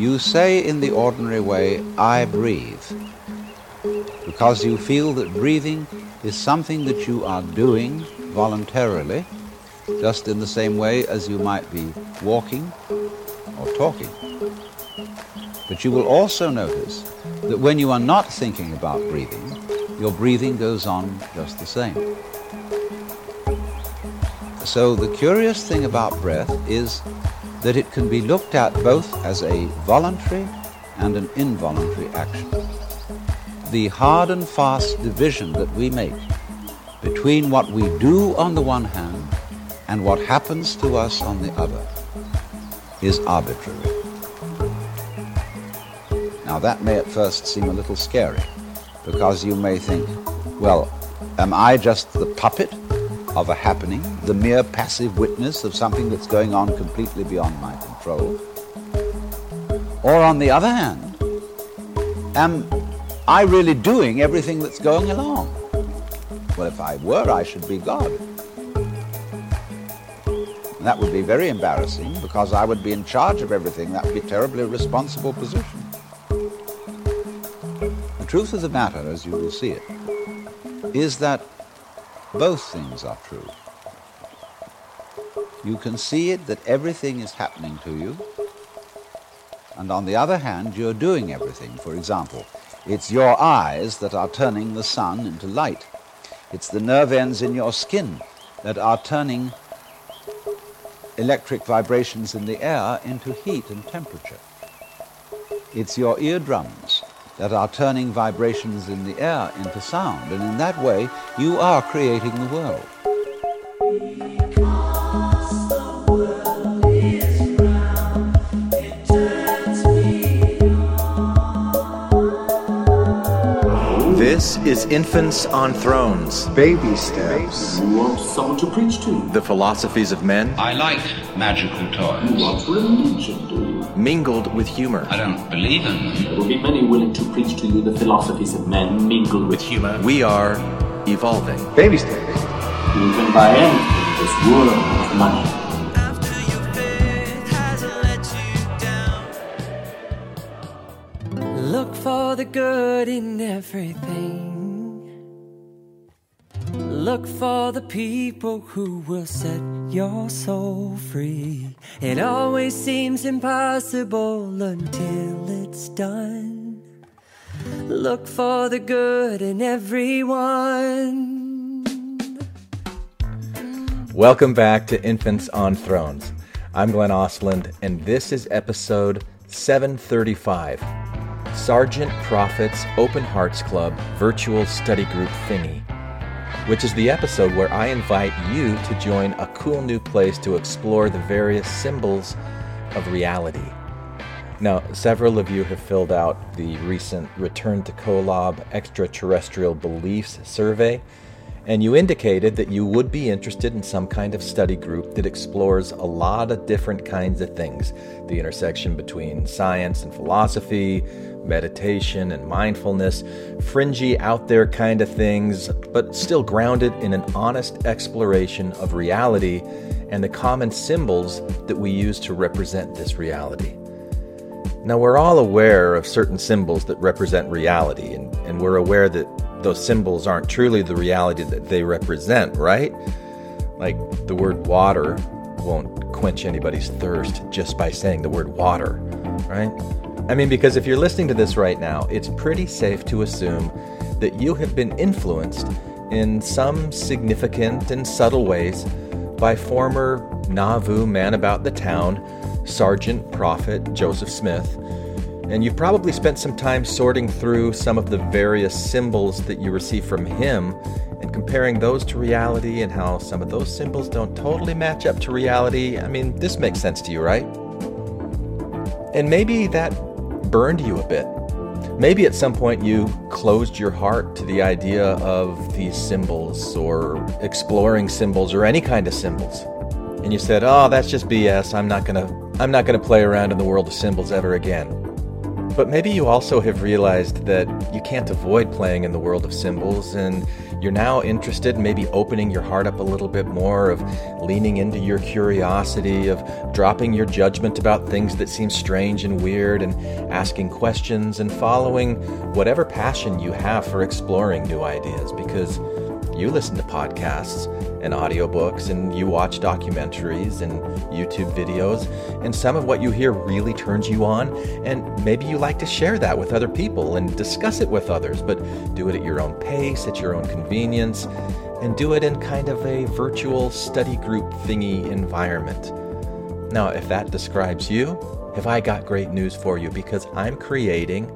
You say in the ordinary way, I breathe, because you feel that breathing is something that you are doing voluntarily, just in the same way as you might be walking or talking. But you will also notice that when you are not thinking about breathing, your breathing goes on just the same. So the curious thing about breath is that it can be looked at both as a voluntary and an involuntary action. The hard and fast division that we make between what we do on the one hand and what happens to us on the other is arbitrary. Now that may at first seem a little scary because you may think, well, am I just the puppet of a happening, the mere passive witness of something that's going on completely beyond my control? Or on the other hand, am I really doing everything that's going along? Well, if I were, I should be God. And that would be very embarrassing because I would be in charge of everything. That would be a terribly responsible position. The truth of the matter, as you will see it, is that both things are true. You can see it that everything is happening to you, and on the other hand, you're doing everything. For example, it's your eyes that are turning the sun into light. It's the nerve ends in your skin that are turning electric vibrations in the air into heat and temperature. It's your eardrums that are turning vibrations in the air into sound, and in that way you are creating the world. This is Infants on Thrones, Baby steps. You want someone to preach to the philosophies of men, I like magical You toys. want religion, do you? Mingled with humor. I don't believe in them. There will be many willing to preach to you the philosophies of men mingled with humor. We are evolving. Baby steps. You can buy anything in this world of money. Look for the good in everything. Look for the people who will set your soul free. It always seems impossible until it's done. Look for the good in everyone. Welcome back to Infants on Thrones. I'm Glenn Ostlund, and this is episode 735 Sergeant Prophet's Open Hearts Club Virtual Study Group Thingy, which is the episode where I invite you to join a cool new place to explore the various symbols of reality. Now, several of you have filled out the recent Return to Kolob Extraterrestrial Beliefs survey, and you indicated that you would be interested in some kind of study group that explores a lot of different kinds of things the intersection between science and philosophy, meditation and mindfulness, fringy, out there kind of things, but still grounded in an honest exploration of reality and the common symbols that we use to represent this reality. Now, we're all aware of certain symbols that represent reality, and, and we're aware that those symbols aren't truly the reality that they represent, right? Like the word water won't quench anybody's thirst just by saying the word water, right? I mean, because if you're listening to this right now, it's pretty safe to assume that you have been influenced in some significant and subtle ways by former Nauvoo man about the town, Sergeant Prophet Joseph Smith, and you've probably spent some time sorting through some of the various symbols that you receive from him and comparing those to reality and how some of those symbols don't totally match up to reality. I mean, this makes sense to you, right? And maybe that burned you a bit. Maybe at some point you closed your heart to the idea of these symbols or exploring symbols or any kind of symbols. And you said, "Oh, that's just BS. I'm not going to I'm not going to play around in the world of symbols ever again." But maybe you also have realized that you can't avoid playing in the world of symbols and you're now interested in maybe opening your heart up a little bit more, of leaning into your curiosity, of dropping your judgment about things that seem strange and weird, and asking questions and following whatever passion you have for exploring new ideas. Because you listen to podcasts and audiobooks and you watch documentaries and YouTube videos, and some of what you hear really turns you on, and maybe you like to share that with other people and discuss it with others, but do it at your own pace, at your own convenience, and do it in kind of a virtual study group thingy environment. Now, if that describes you, have I got great news for you because I'm creating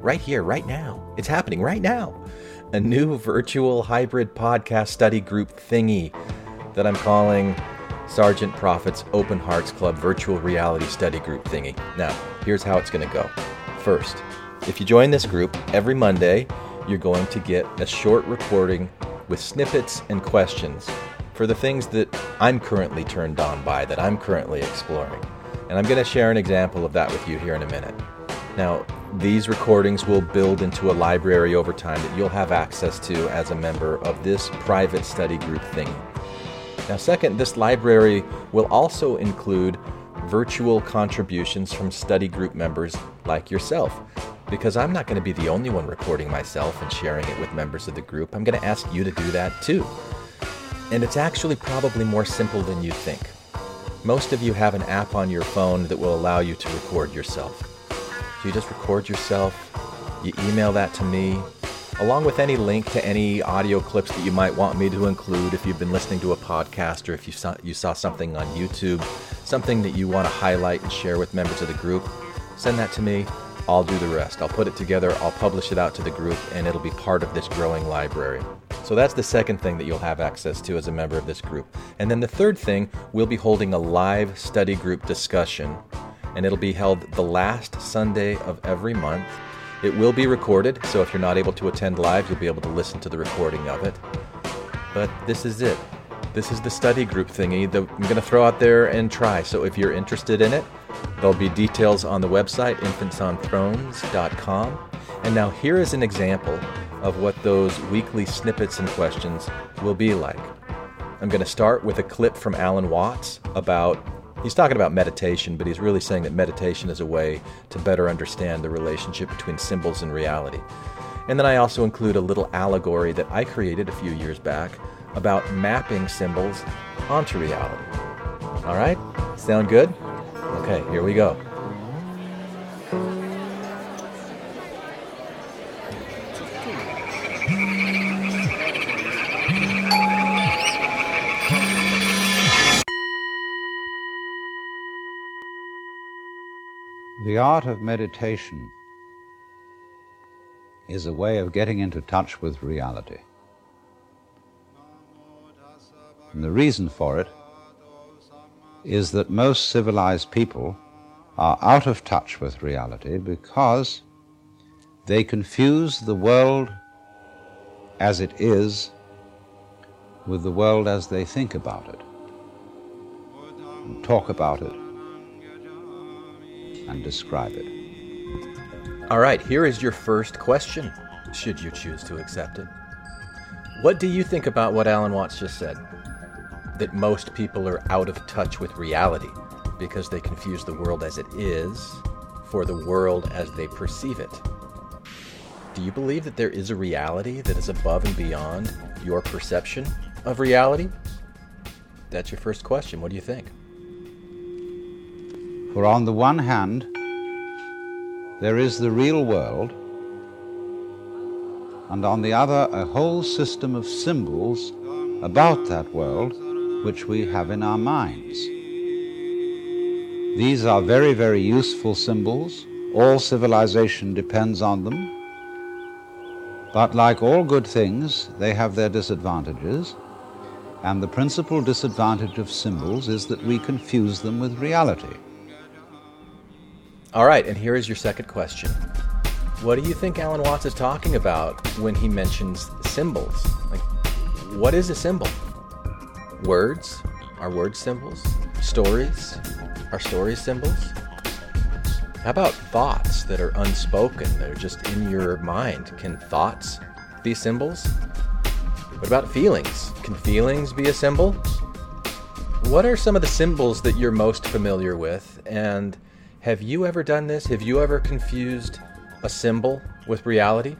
right here, right now. It's happening right now a new virtual hybrid podcast study group thingy that I'm calling Sergeant Prophet's Open Hearts Club Virtual Reality Study Group thingy. Now, here's how it's going to go. First, if you join this group every Monday, you're going to get a short recording with snippets and questions for the things that I'm currently turned on by, that I'm currently exploring. And I'm going to share an example of that with you here in a minute. Now, these recordings will build into a library over time that you'll have access to as a member of this private study group thingy. Now, second, this library will also include virtual contributions from study group members like yourself. Because I'm not going to be the only one recording myself and sharing it with members of the group, I'm going to ask you to do that too. And it's actually probably more simple than you think. Most of you have an app on your phone that will allow you to record yourself. You just record yourself, you email that to me, along with any link to any audio clips that you might want me to include if you've been listening to a podcast or if you saw, you saw something on YouTube, something that you want to highlight and share with members of the group. Send that to me. I'll do the rest. I'll put it together, I'll publish it out to the group, and it'll be part of this growing library. So that's the second thing that you'll have access to as a member of this group. And then the third thing, we'll be holding a live study group discussion and it'll be held the last Sunday of every month. It will be recorded, so if you're not able to attend live, you'll be able to listen to the recording of it. But this is it. This is the study group thingy that I'm going to throw out there and try. So if you're interested in it, there'll be details on the website, infantsonthrones.com. And now here is an example of what those weekly snippets and questions will be like. I'm going to start with a clip from Alan Watts about He's talking about meditation, but he's really saying that meditation is a way to better understand the relationship between symbols and reality. And then I also include a little allegory that I created a few years back about mapping symbols onto reality. All right? Sound good? Okay, here we go. The art of meditation is a way of getting into touch with reality. And the reason for it is that most civilized people are out of touch with reality because they confuse the world as it is with the world as they think about it and talk about it and describe it. All right, here is your first question, should you choose to accept it. What do you think about what Alan Watts just said? That most people are out of touch with reality because they confuse the world as it is for the world as they perceive it. Do you believe that there is a reality that is above and beyond your perception of reality? That's your first question. What do you think? For on the one hand, there is the real world, and on the other, a whole system of symbols about that world which we have in our minds. These are very, very useful symbols. All civilization depends on them. But like all good things, they have their disadvantages. And the principal disadvantage of symbols is that we confuse them with reality. All right, and here is your second question. What do you think Alan Watts is talking about when he mentions symbols? Like, what is a symbol? Words? Are words symbols? Stories? Are stories symbols? How about thoughts that are unspoken, that are just in your mind? Can thoughts be symbols? What about feelings? Can feelings be a symbol? What are some of the symbols that you're most familiar with? And have you ever done this? Have you ever confused a symbol with reality?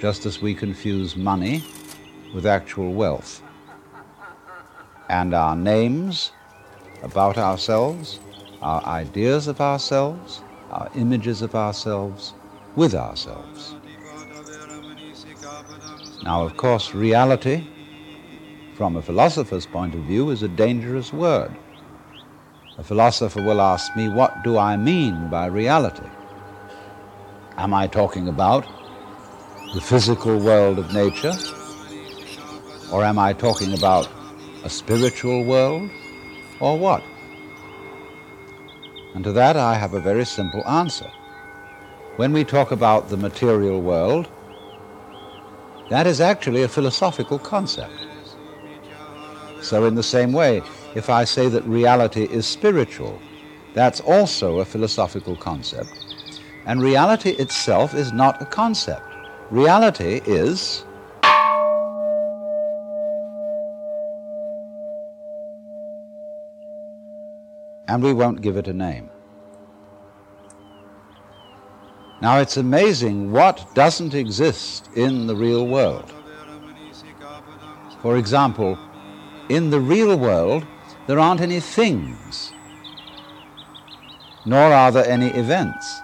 Just as we confuse money with actual wealth, and our names about ourselves, our ideas of ourselves, our images of ourselves with ourselves. Now, of course, reality, from a philosopher's point of view, is a dangerous word. A philosopher will ask me, what do I mean by reality? Am I talking about the physical world of nature? Or am I talking about a spiritual world? Or what? And to that I have a very simple answer. When we talk about the material world, that is actually a philosophical concept. So, in the same way, if I say that reality is spiritual, that's also a philosophical concept. And reality itself is not a concept. Reality is and we won't give it a name. Now it's amazing what doesn't exist in the real world. For example, in the real world, there aren't any things, nor are there any events.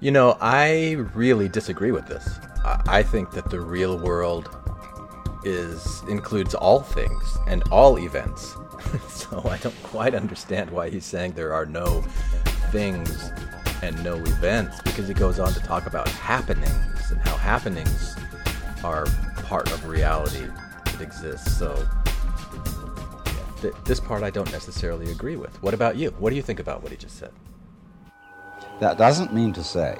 You know, I really disagree with this. I think that the real world is includes all things and all events. so I don't quite understand why he's saying there are no things and no events because he goes on to talk about happenings and how happenings are part of reality that exists. So th- this part I don't necessarily agree with. What about you? What do you think about what he just said? That doesn't mean to say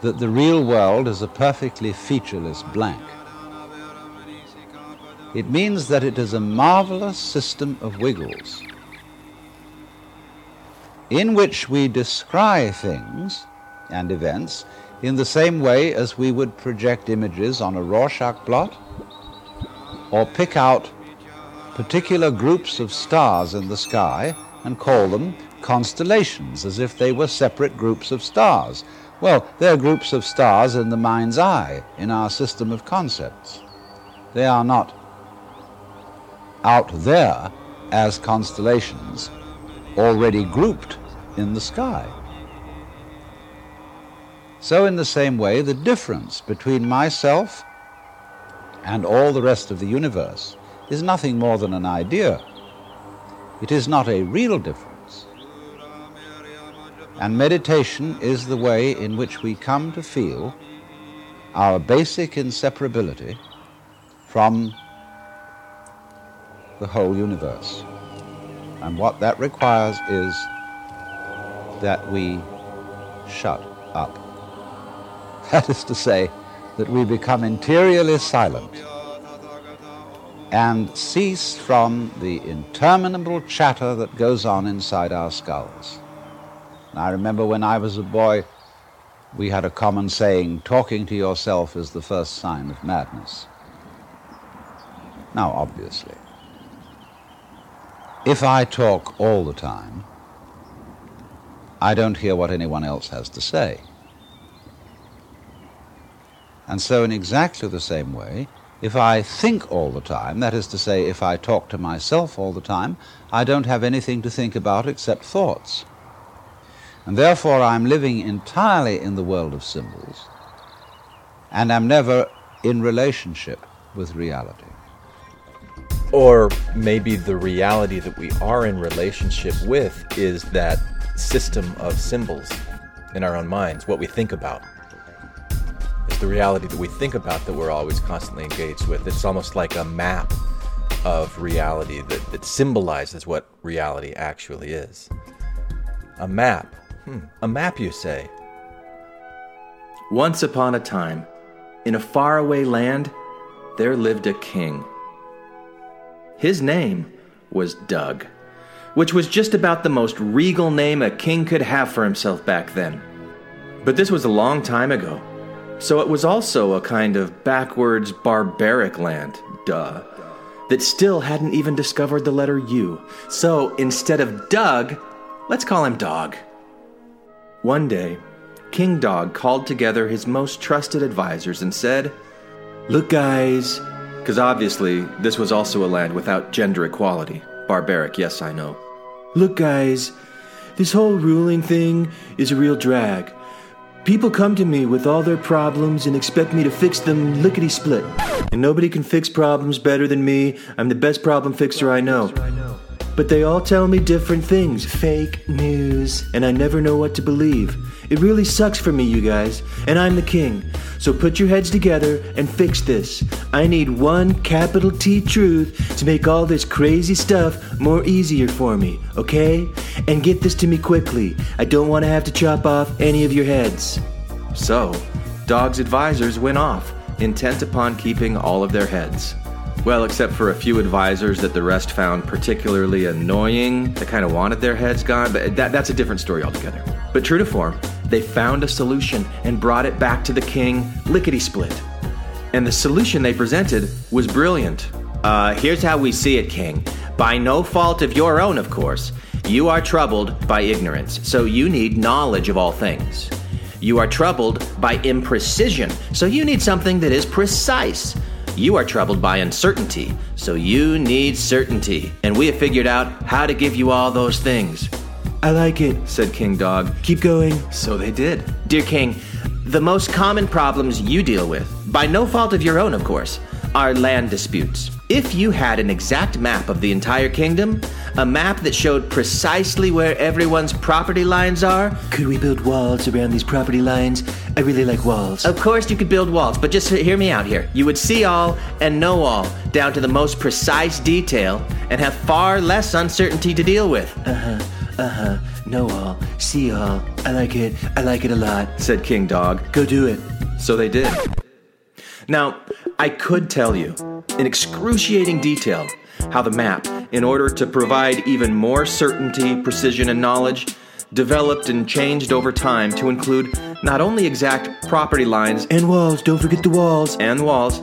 that the real world is a perfectly featureless blank. It means that it is a marvelous system of wiggles in which we descry things and events in the same way as we would project images on a Rorschach blot or pick out particular groups of stars in the sky and call them constellations as if they were separate groups of stars. Well, they're groups of stars in the mind's eye, in our system of concepts. They are not out there as constellations already grouped in the sky. So, in the same way, the difference between myself and all the rest of the universe is nothing more than an idea. It is not a real difference. And meditation is the way in which we come to feel our basic inseparability from the whole universe. And what that requires is that we shut up. That is to say, that we become interiorly silent and cease from the interminable chatter that goes on inside our skulls. And I remember when I was a boy, we had a common saying talking to yourself is the first sign of madness. Now, obviously, if I talk all the time, I don't hear what anyone else has to say. And so, in exactly the same way, if I think all the time, that is to say, if I talk to myself all the time, I don't have anything to think about except thoughts. And therefore, I'm living entirely in the world of symbols and am never in relationship with reality. Or maybe the reality that we are in relationship with is that system of symbols in our own minds, what we think about. The reality that we think about that we're always constantly engaged with. It's almost like a map of reality that, that symbolizes what reality actually is. A map. Hmm. A map, you say? Once upon a time, in a faraway land, there lived a king. His name was Doug which was just about the most regal name a king could have for himself back then. But this was a long time ago, So it was also a kind of backwards, barbaric land, duh, that still hadn't even discovered the letter U. So instead of Doug, let's call him Dog. One day, King Dog called together his most trusted advisors and said, Look, guys, because obviously this was also a land without gender equality. Barbaric, yes, I know. Look, guys, this whole ruling thing is a real drag. People come to me with all their problems and expect me to fix them lickety split. And nobody can fix problems better than me. I'm the best problem fixer I know. But they all tell me different things fake news, and I never know what to believe. It really sucks for me, you guys, and I'm the king. So put your heads together and fix this. I need one capital T truth to make all this crazy stuff more easier for me, okay? And get this to me quickly. I don't want to have to chop off any of your heads. So, Dog's advisors went off, intent upon keeping all of their heads. Well, except for a few advisors that the rest found particularly annoying, that kind of wanted their heads gone, but that, that's a different story altogether. But true to form, they found a solution and brought it back to the king lickety split. And the solution they presented was brilliant. Uh, here's how we see it, King. By no fault of your own, of course, you are troubled by ignorance, so you need knowledge of all things. You are troubled by imprecision, so you need something that is precise. You are troubled by uncertainty, so you need certainty. And we have figured out how to give you all those things. I like it, said King Dog. Keep going. So they did. Dear King, the most common problems you deal with, by no fault of your own, of course, are land disputes. If you had an exact map of the entire kingdom, a map that showed precisely where everyone's property lines are, could we build walls around these property lines? I really like walls. Of course, you could build walls, but just hear me out here. You would see all and know all down to the most precise detail and have far less uncertainty to deal with. Uh huh. Uh huh. Know all. See all. I like it. I like it a lot, said King Dog. Go do it. So they did. Now, I could tell you in excruciating detail how the map, in order to provide even more certainty, precision, and knowledge, developed and changed over time to include not only exact property lines And walls, don't forget the walls. and walls,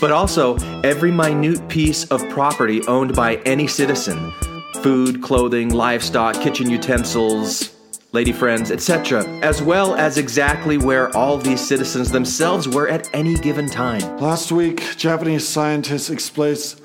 but also every minute piece of property owned by any citizen food, clothing, livestock, kitchen utensils, lady friends, etc., as well as exactly where all these citizens themselves were at any given time. Last week, Japanese scientists explace,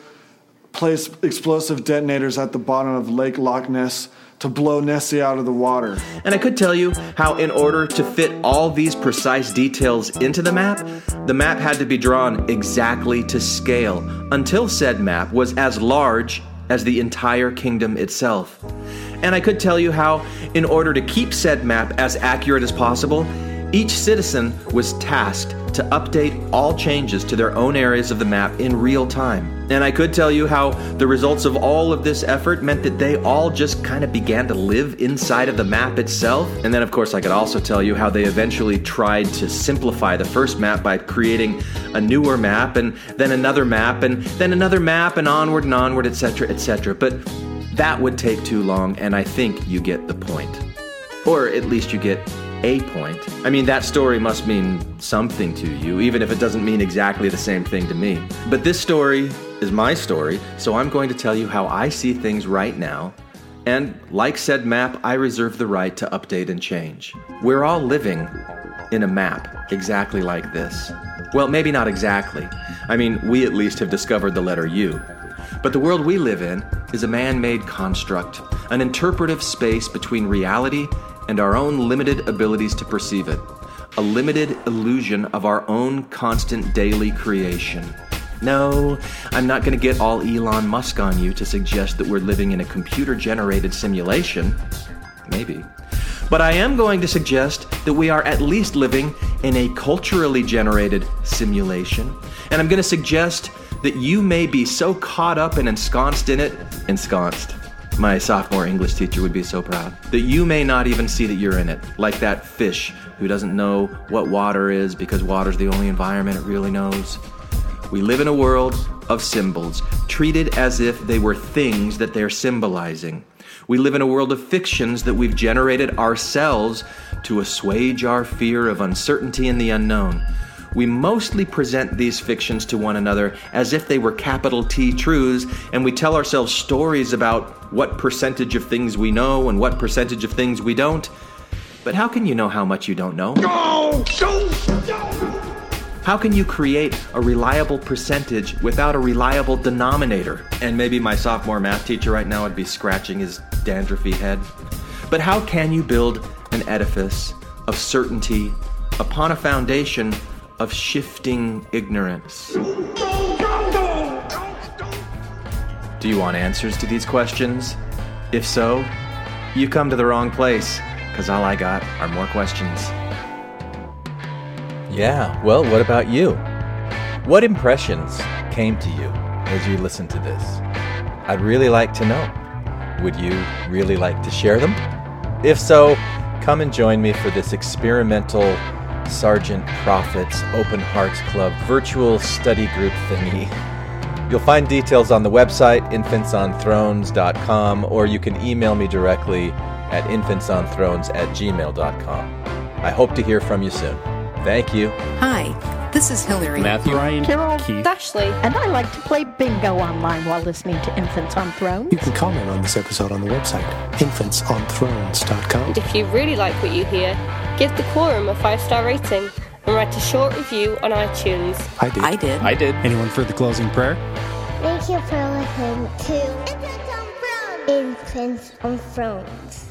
placed explosive detonators at the bottom of Lake Loch Ness to blow Nessie out of the water. And I could tell you how, in order to fit all these precise details into the map, the map had to be drawn exactly to scale until said map was as large as the entire kingdom itself. And I could tell you how, in order to keep said map as accurate as possible, each citizen was tasked to update all changes to their own areas of the map in real time. And I could tell you how the results of all of this effort meant that they all just kind of began to live inside of the map itself. And then, of course, I could also tell you how they eventually tried to simplify the first map by creating a newer map and then another map and then another map and onward and onward, etc., etc. But that would take too long, and I think you get the point. Or at least you get a point. I mean, that story must mean something to you, even if it doesn't mean exactly the same thing to me. But this story is my story, so I'm going to tell you how I see things right now. And like said map, I reserve the right to update and change. We're all living in a map exactly like this. Well, maybe not exactly. I mean, we at least have discovered the letter U. But the world we live in is a man made construct, an interpretive space between reality and our own limited abilities to perceive it, a limited illusion of our own constant daily creation. No, I'm not going to get all Elon Musk on you to suggest that we're living in a computer generated simulation. Maybe. But I am going to suggest that we are at least living in a culturally generated simulation. And I'm going to suggest that you may be so caught up and ensconced in it, ensconced. My sophomore English teacher would be so proud. That you may not even see that you're in it, like that fish who doesn't know what water is because water's the only environment it really knows. We live in a world of symbols, treated as if they were things that they're symbolizing. We live in a world of fictions that we've generated ourselves to assuage our fear of uncertainty and the unknown, we mostly present these fictions to one another as if they were capital T truths, and we tell ourselves stories about what percentage of things we know and what percentage of things we don't. But how can you know how much you don't know? No! How can you create a reliable percentage without a reliable denominator? And maybe my sophomore math teacher right now would be scratching his dandruffy head. But how can you build an edifice of certainty upon a foundation of shifting ignorance? Do you want answers to these questions? If so, you come to the wrong place, because all I got are more questions. Yeah, well, what about you? What impressions came to you as you listened to this? I'd really like to know. Would you really like to share them? If so, come and join me for this experimental Sergeant Prophet's Open Hearts Club virtual study group thingy. You'll find details on the website, infantsonthrones.com, or you can email me directly at infantsonthrones at gmail.com. I hope to hear from you soon. Thank you. Hi, this is Hillary. Matthew, Ryan, Carol, Keith, Ashley, and I like to play bingo online while listening to Infants on Thrones. You can comment on this episode on the website, infantsonthrones.com. And if you really like what you hear, give the quorum a five star rating and write a short review on iTunes. I did. I did. I did. Anyone for the closing prayer? Thank you for listening to Infants on Thrones. Infants on Thrones.